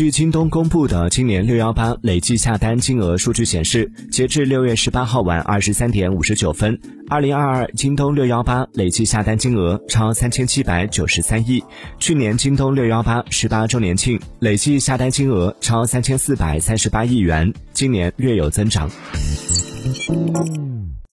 据京东公布的今年六幺八累计下单金额数据显示截至六月十八号晚二十三点五十九分二零二二京东六幺八累计下单金额超三千七百九十三亿去年京东六幺八十八周年庆累计下单金额超三千四百三十八亿元今年略有增长。